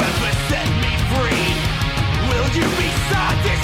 purpose set me free? Will you be sadistic?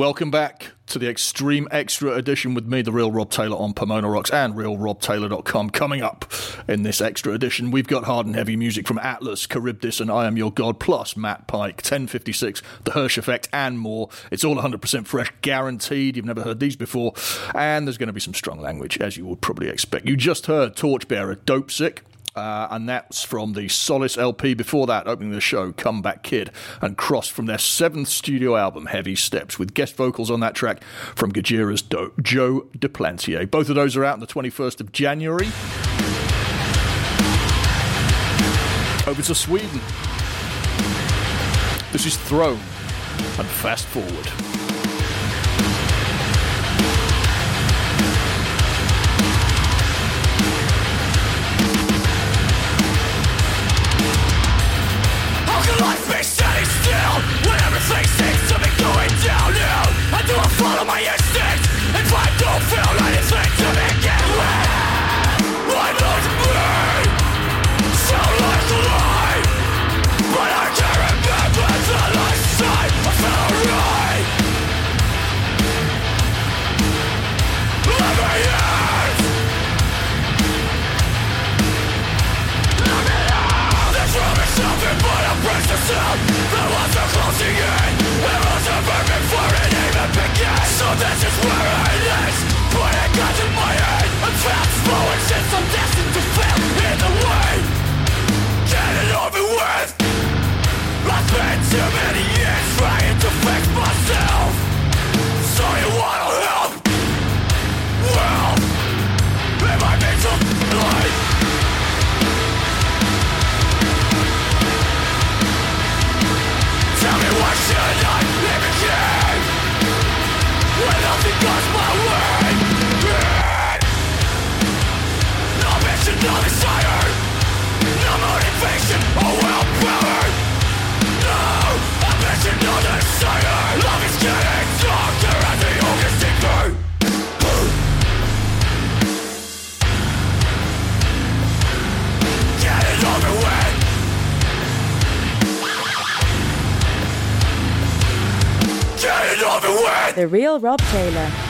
Welcome back to the Extreme Extra edition with me, the real Rob Taylor on Pomona Rocks and realrobtaylor.com. Coming up in this extra edition, we've got hard and heavy music from Atlas, Charybdis, and I Am Your God, plus Matt Pike, 1056, The Hirsch Effekt, and more. It's all 100% fresh, guaranteed. You've never heard these before. And there's going to be some strong language, as you would probably expect. You just heard Torchbearer, Dope Sick. Uh, and that's from the Solace LP. Before that, opening the show, Comeback Kid and Cross from their seventh studio album, Heavy Steps, with guest vocals on that track from Gojira's Do- Joe Duplantier. Both of those are out on the 21st of January. Over to Sweden. This is Throne and Fast Forward. This is where it is. Put a gun to my head. I'm fast forward since I'm destined The Real Rob Taylor.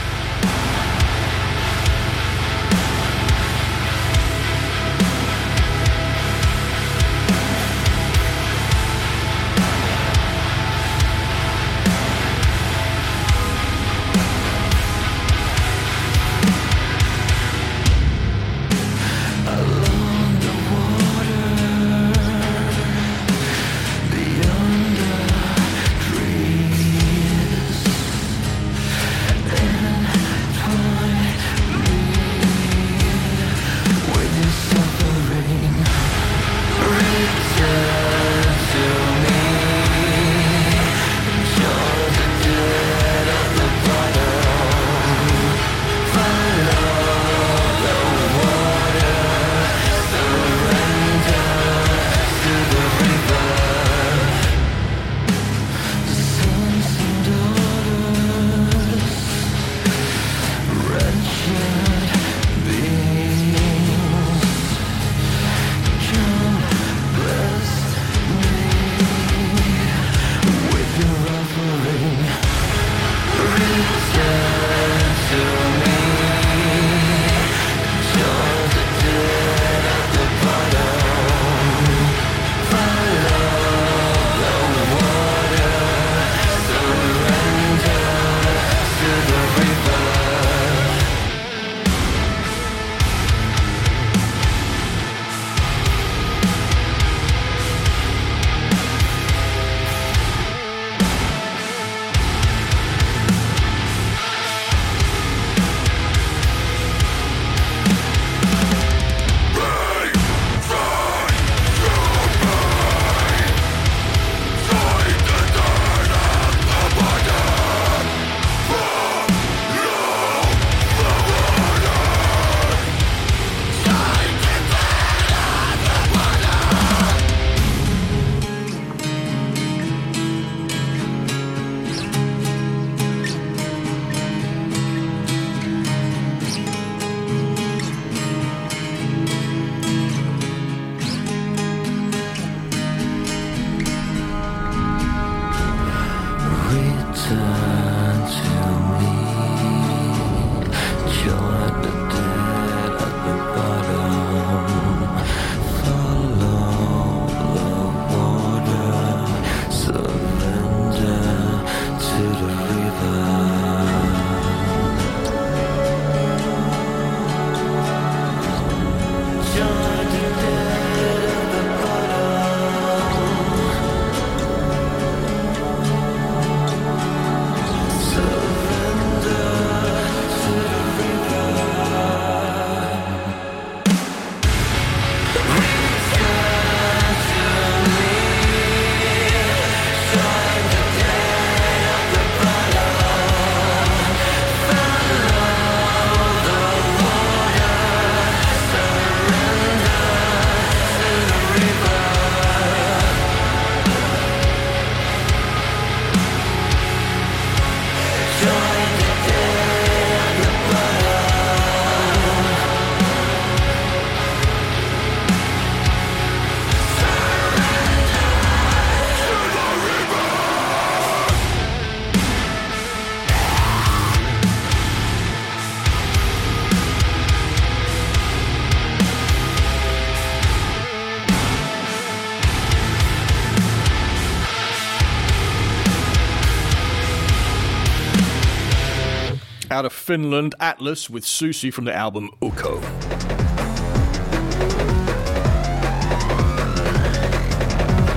Finland, Atlas with Susie from the album Uko.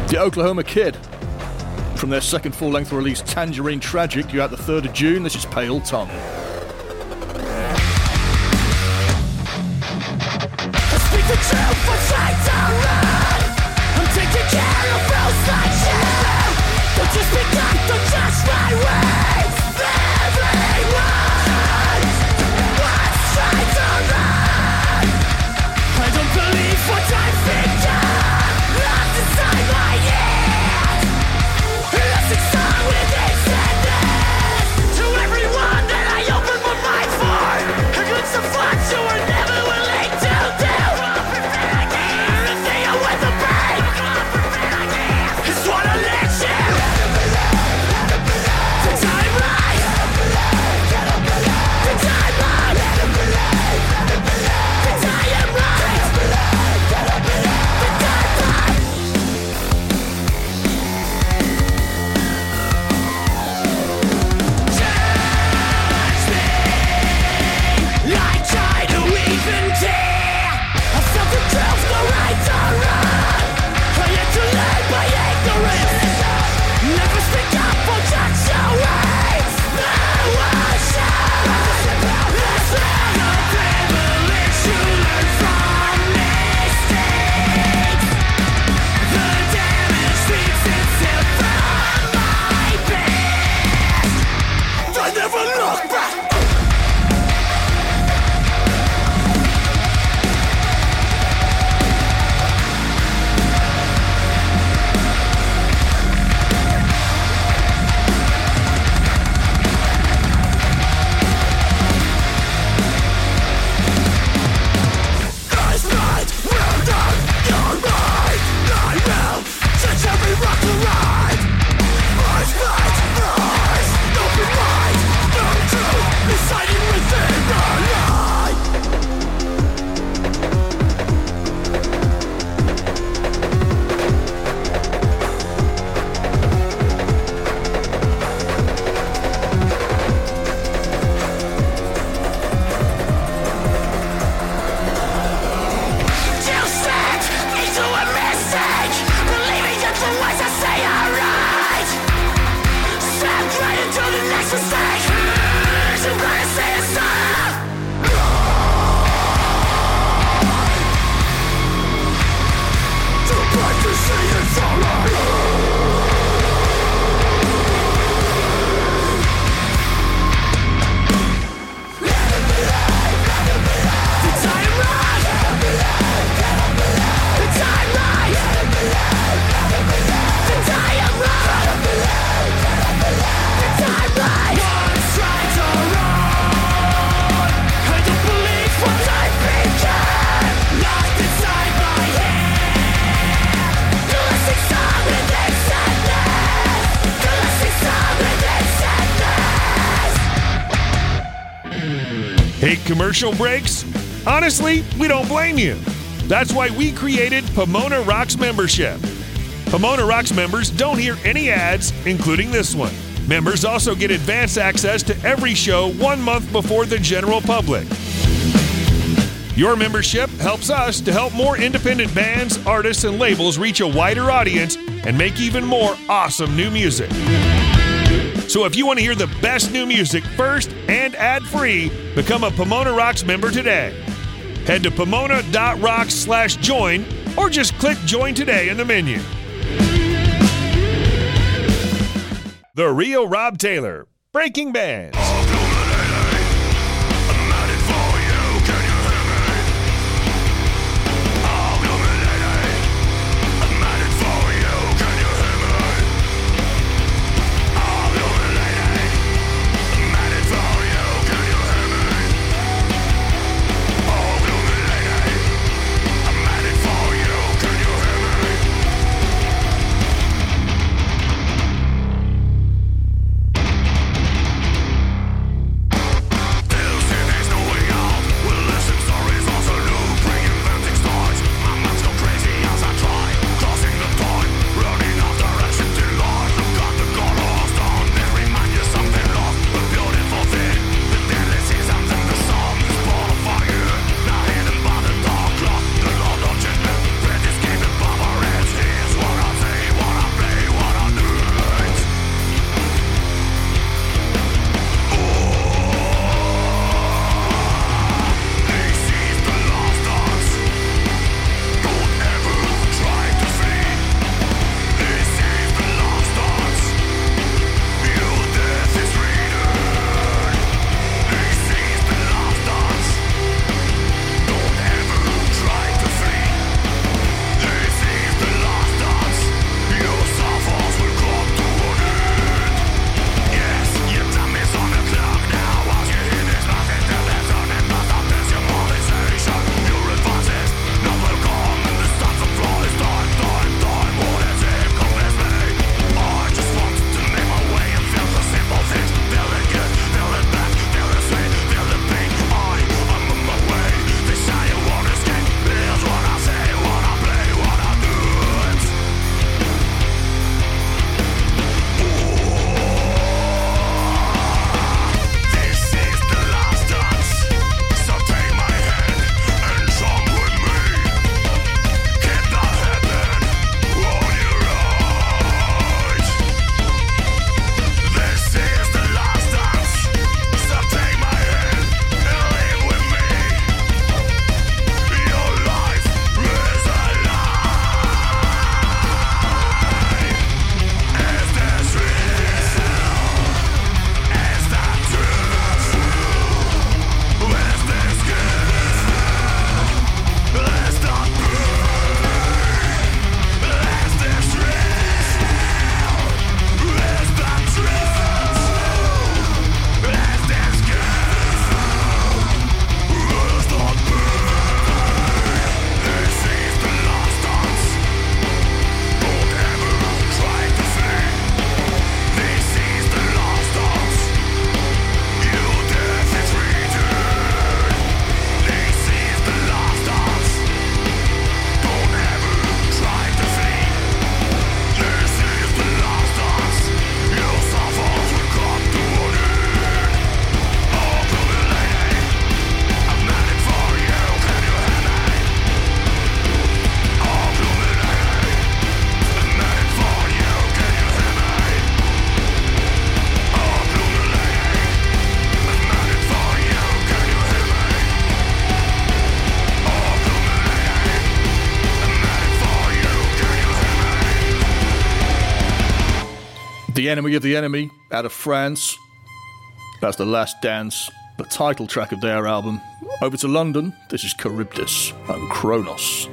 The Oklahoma Kid from their second full length release Tangerine Tragic, due out the 3rd of June. This is Pale Tongue. Commercial breaks? Honestly, we don't blame you. That's why we created Pomona Rocks membership. Pomona Rocks members don't hear any ads, including this one. Members also get advance access to every show one month before the general public. Your membership helps us to help more independent bands, artists, and labels reach a wider audience and make even more awesome new music. So if you want to hear the best new music first and ad-free, become a Pomona Rocks member today. Head to pomona.rocks slash join or just click join today in the menu. The Real Rob Taylor, Breaking Enemy of the Enemy out of France. That's The Last Dance, the title track of their album. Over to London, this is Charybdis and Kronos.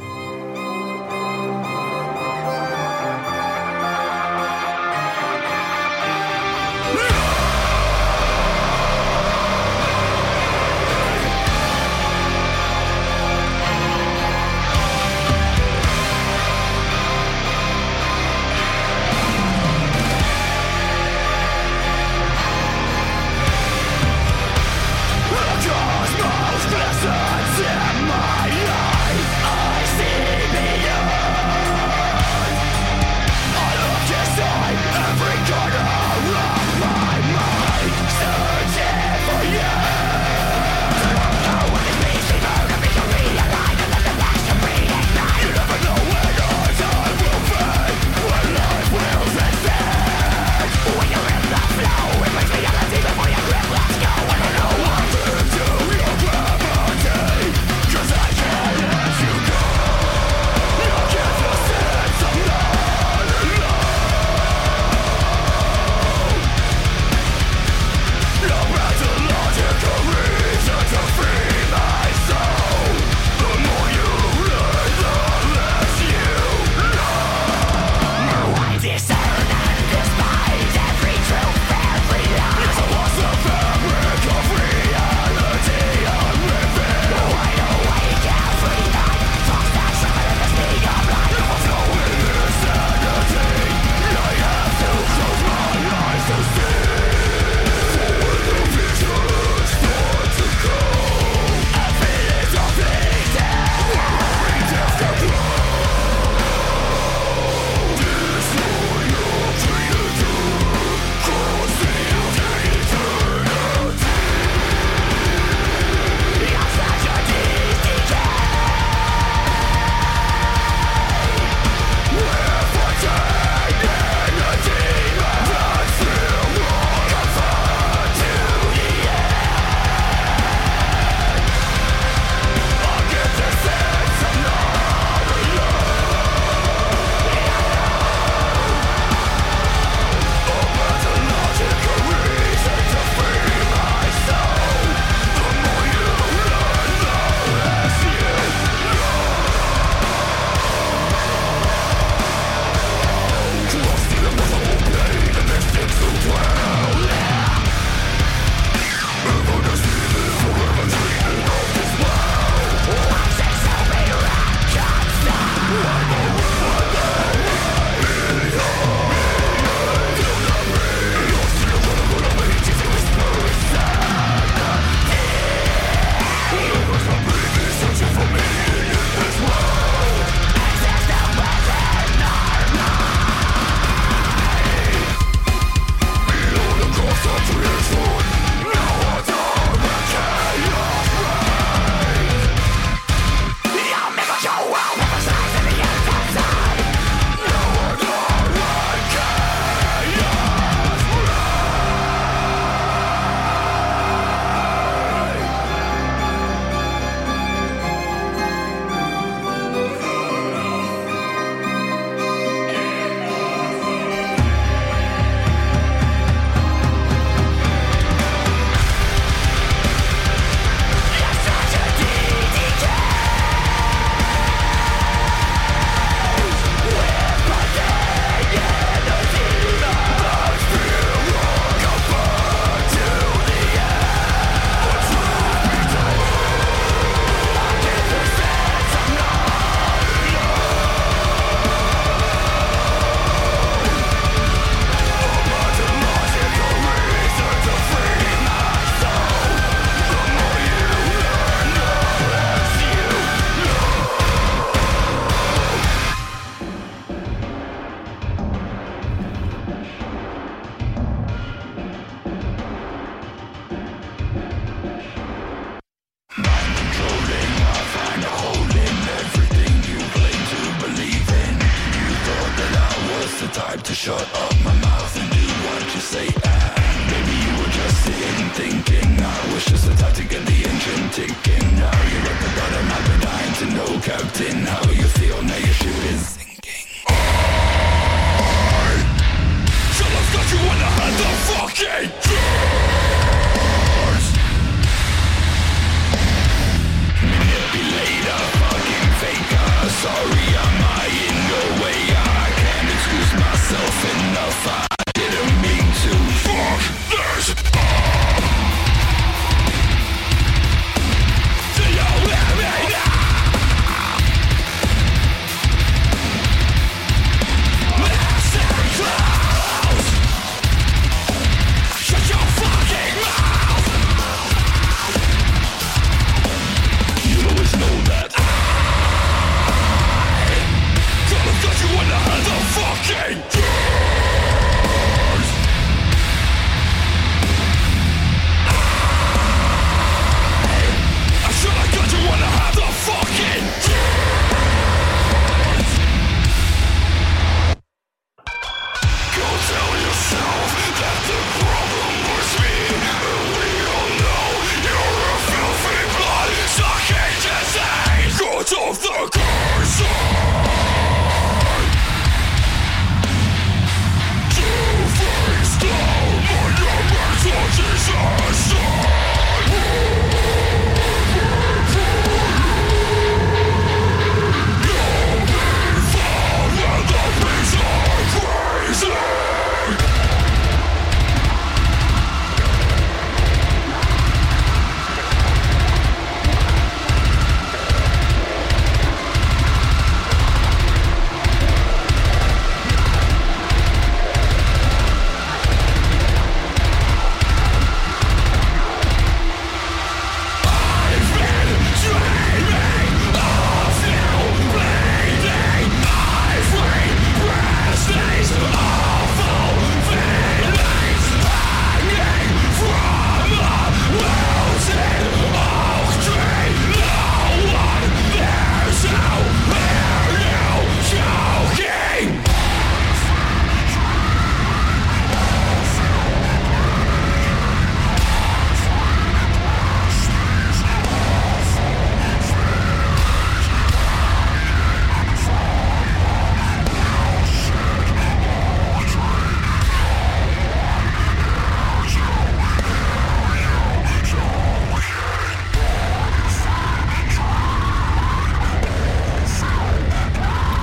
Bands.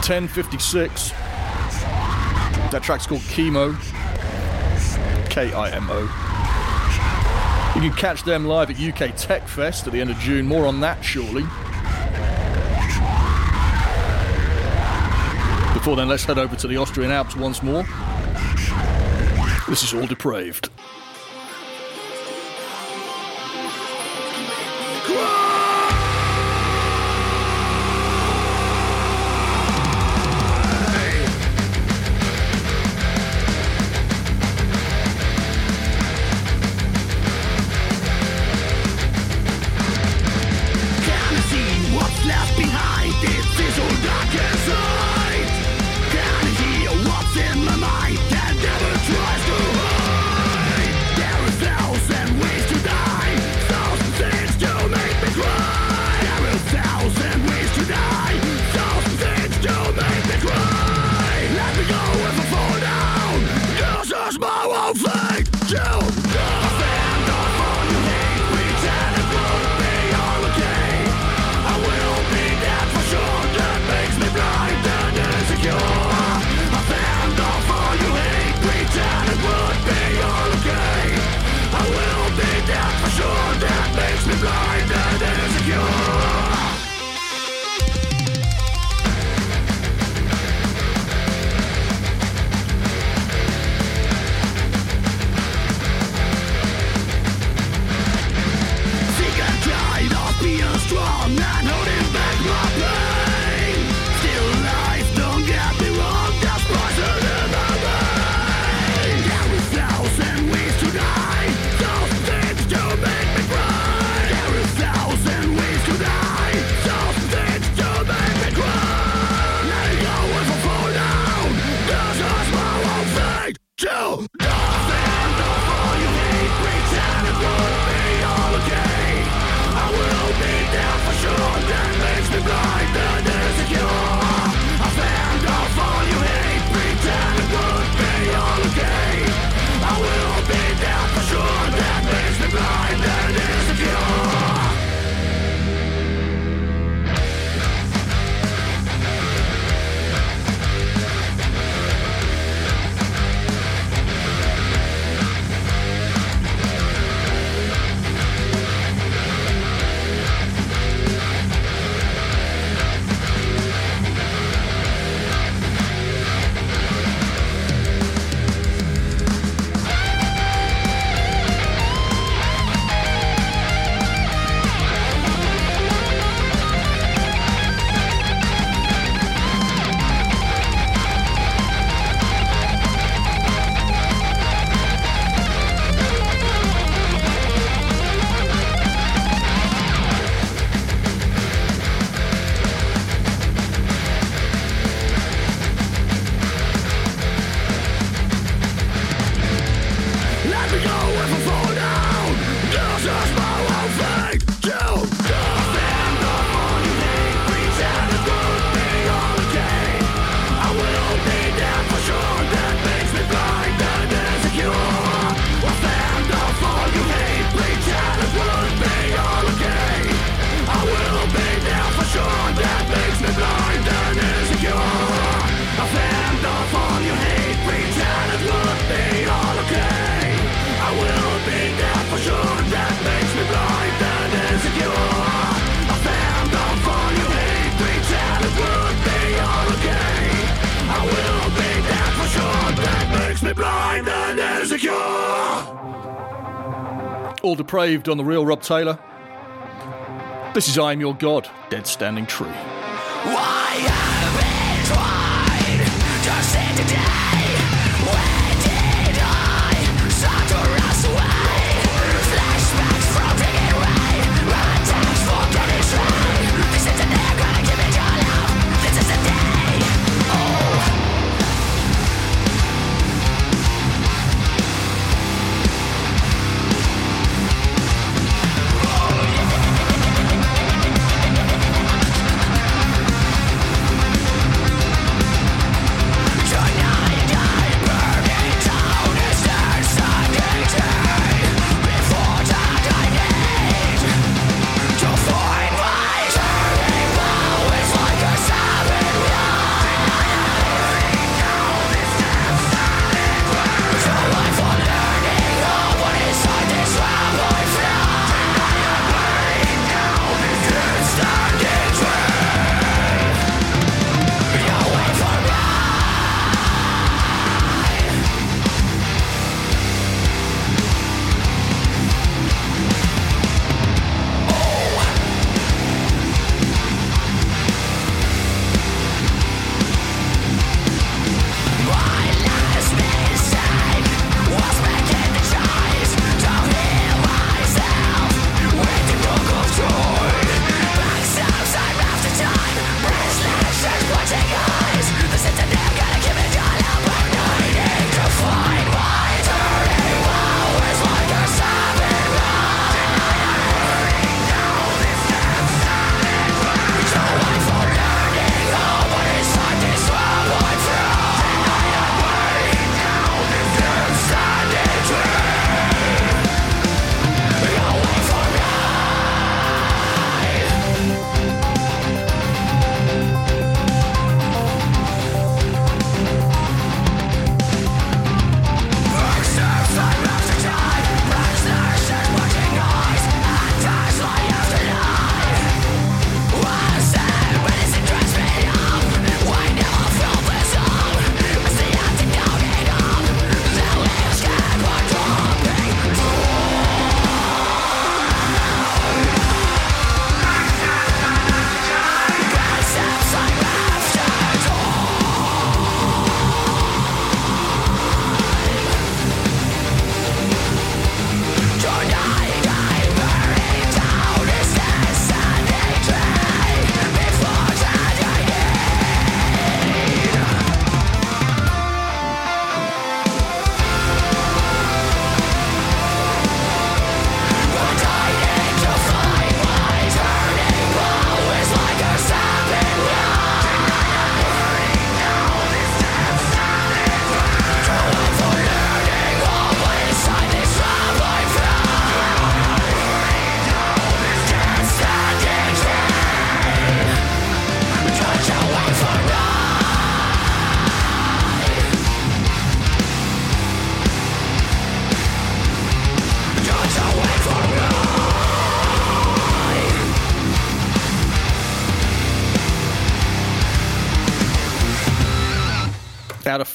1056. That track's called Kimo. K I M O. You can catch them live at UK Tech Fest at the end of June. More on that shortly. Before then, let's head over to the Austrian Alps once more. This is All Depraved. All depraved on the real Rob Taylor. This is I Am Your God, Dead Standing Tree. Why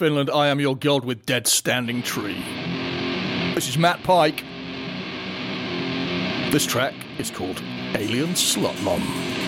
Finland, I Am Your God with Dead Standing Tree. This is Matt Pike. This track is called Alien Slut Mum. Silent,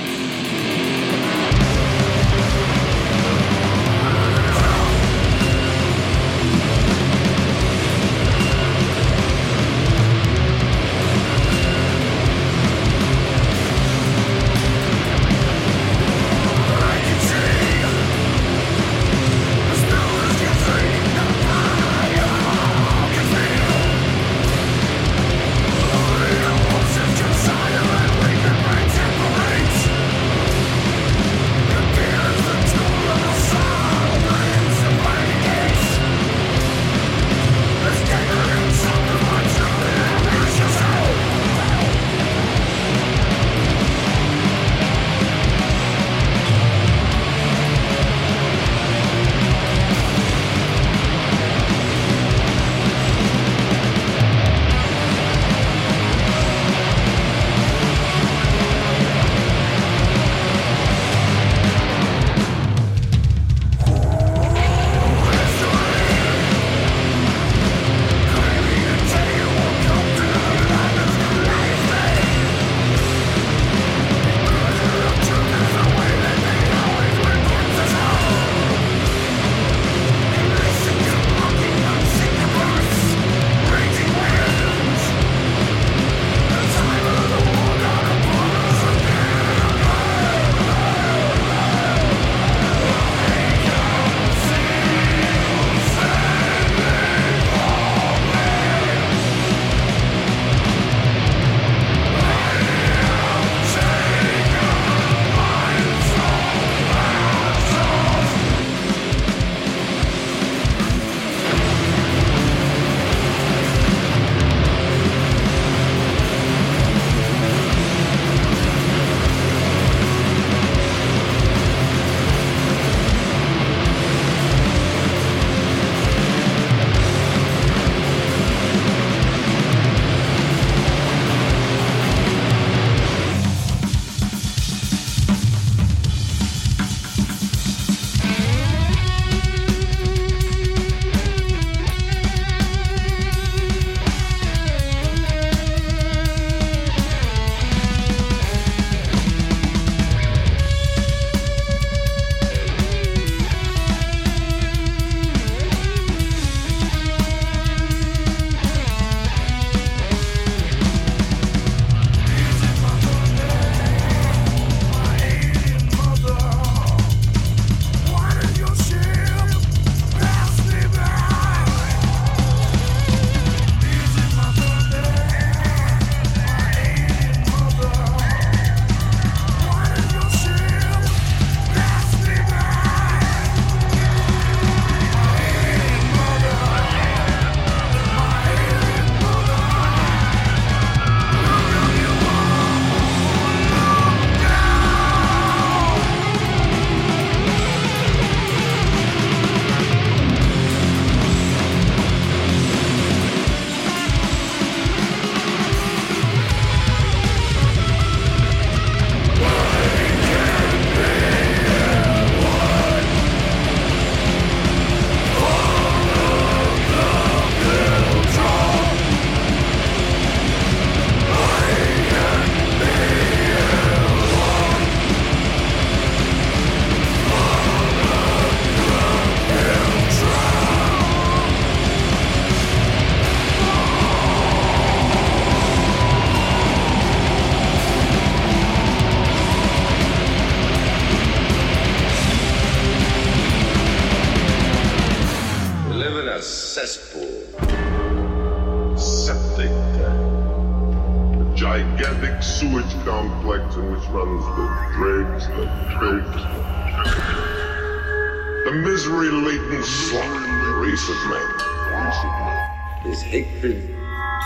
the misery laden slop the race of man. His hatred,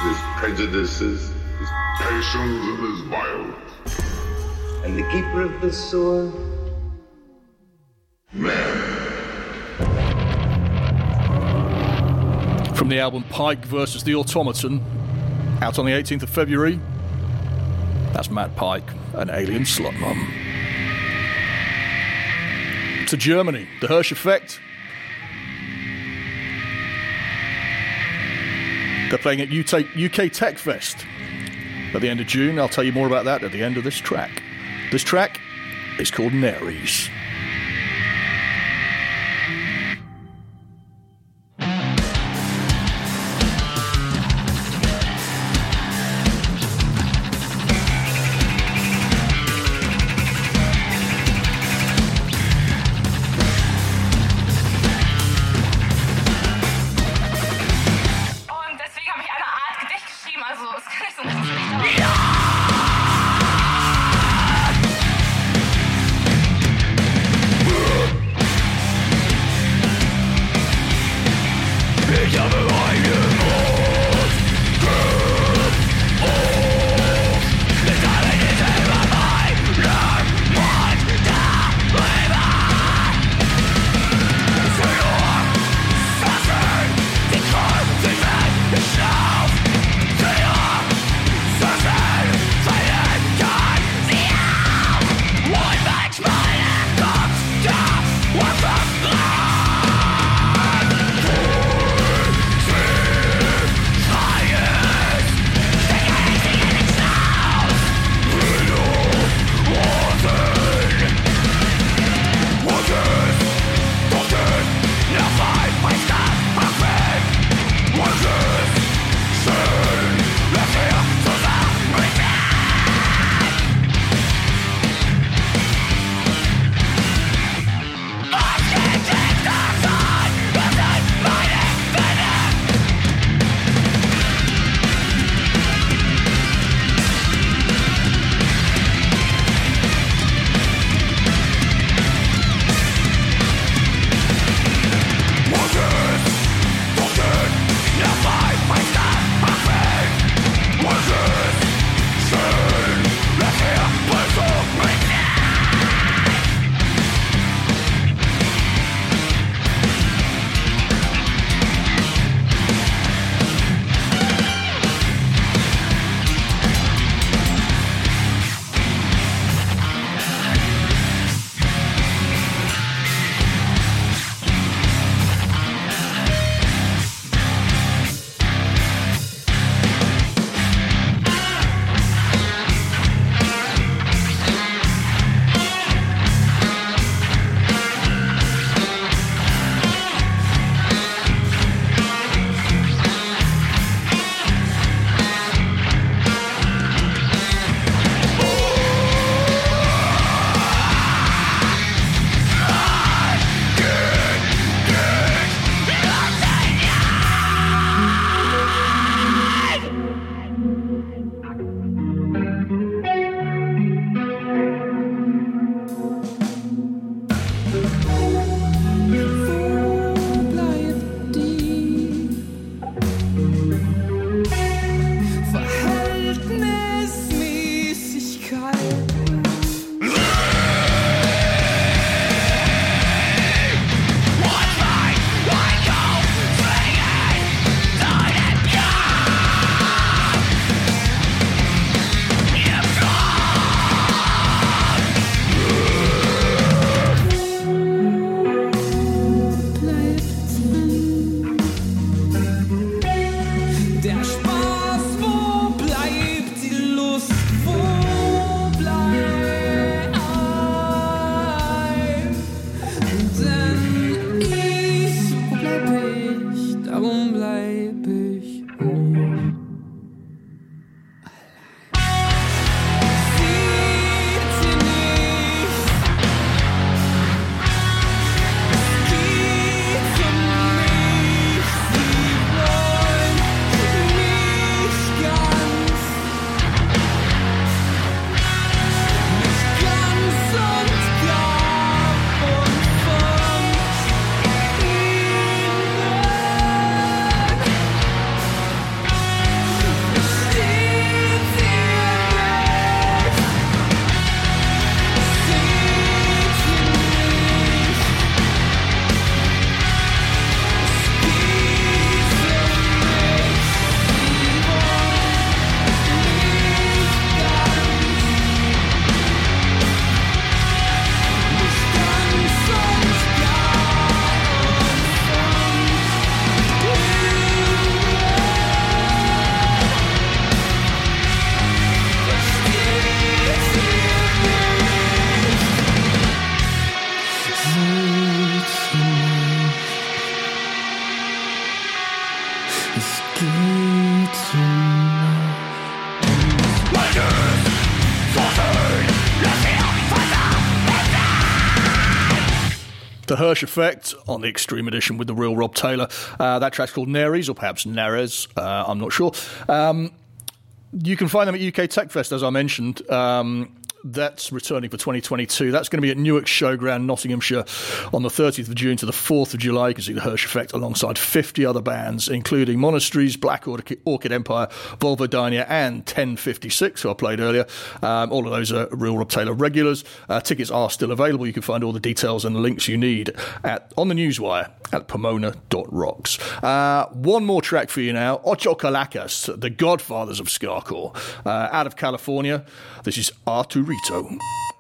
His prejudices, his passions, and his violence. and the keeper of the sewer. From the album Pike versus the Automaton, out on the 18th of February. That's Matt Pike, an alien slut mum. To Germany, the Hirsch Effekt. They're playing at UK, Tech Fest at the end of June. I'll tell you more about that at the end of this track. This track is called Nares. Hirsch Effekt on the Extreme Edition with the real Rob Taylor. Uh, that track's called Neres, or perhaps Neres, uh, I'm not sure. Um, you can find them at UK Tech Fest, as I mentioned. Um, that's returning for 2022. That's going to be at Newark Showground, Nottinghamshire, on the 30th of June to the 4th of July. You can see the Hirsch Effekt alongside 50 other bands, including Monasteries, Black Orchid, Empire, Vulvodynia, and 1056, who I played earlier. Um, all of those are real Rob Taylor regulars. Uh, tickets are still available. You can find all the details and the links you need at on the newswire at pomona.rocks. Uh, one more track for you now Ocho Calacas, the godfathers of Skacore, uh, out of California. This is Arturito. Rock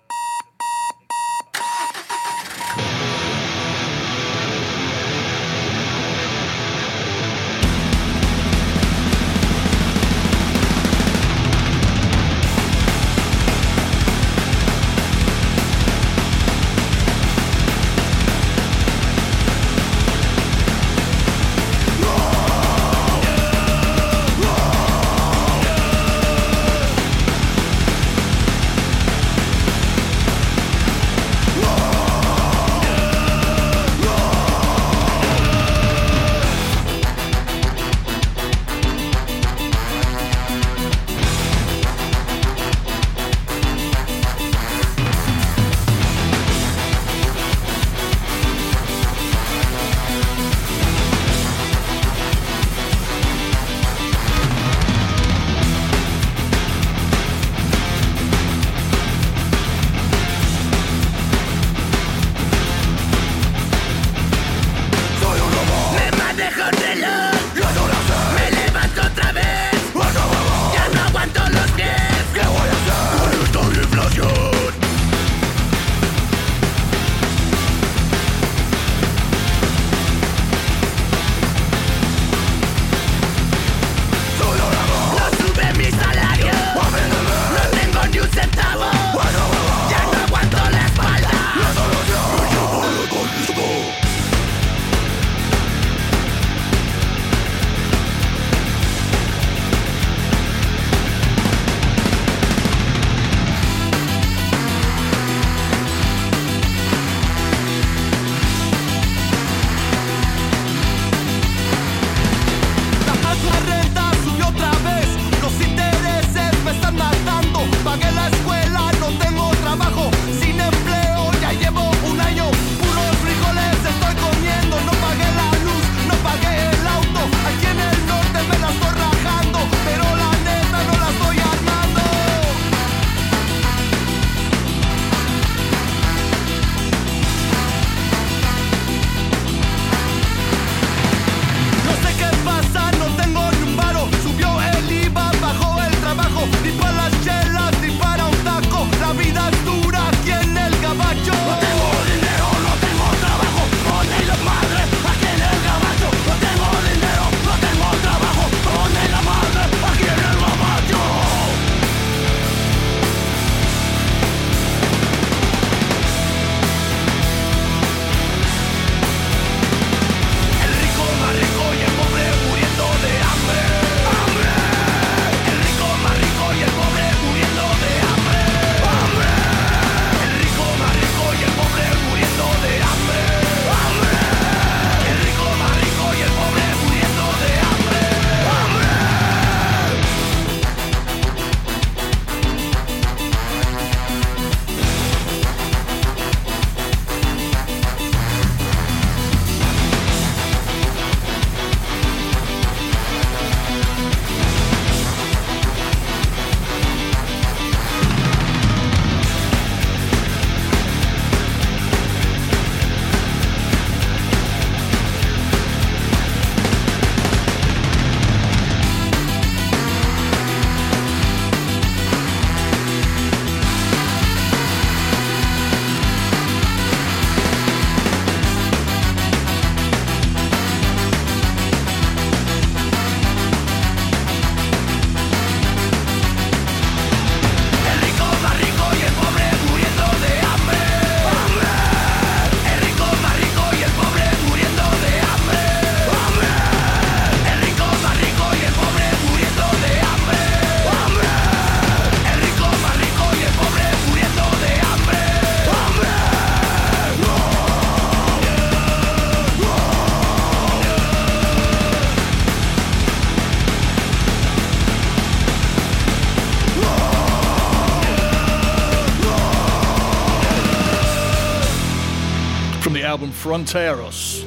Fronteros.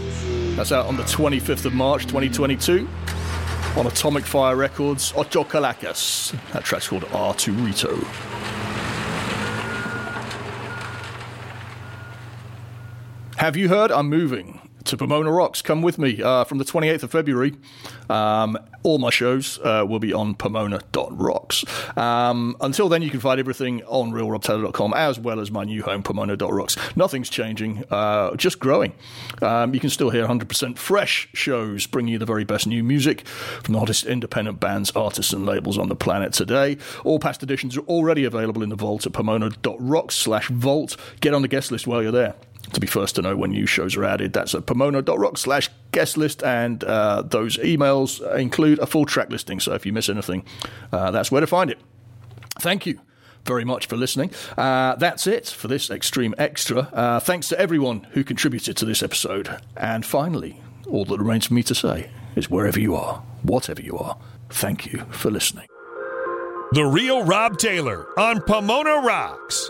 That's out on the 25th of March 2022 on Atomic Fire Records, Ocho Calacas. That track's called Arturito. Have you heard? I'm moving to Pomona Rocks. Come with me uh, from the 28th of February. Um, all my shows uh, will be on pomona.rocks. Um, until then, you can find everything on realrobtaylor.com as well as my new home, pomona.rocks. Nothing's changing, uh, just growing. Um, you can still hear 100% fresh shows bringing you the very best new music from the hottest independent bands, artists, and labels on the planet today. All past editions are already available in the vault at pomona.rocks slash vault. Get on the guest list while you're there to be first to know when new shows are added. That's at pomona.rock slash guest list, and uh, those emails include a full track listing. So if you miss anything, uh, that's where to find it. Thank you very much for listening. Uh, that's it for this Extreme Extra. Uh, thanks to everyone who contributed to this episode. And finally, all that remains for me to say is wherever you are, whatever you are, thank you for listening. The Real Rob Taylor on Pomona Rocks.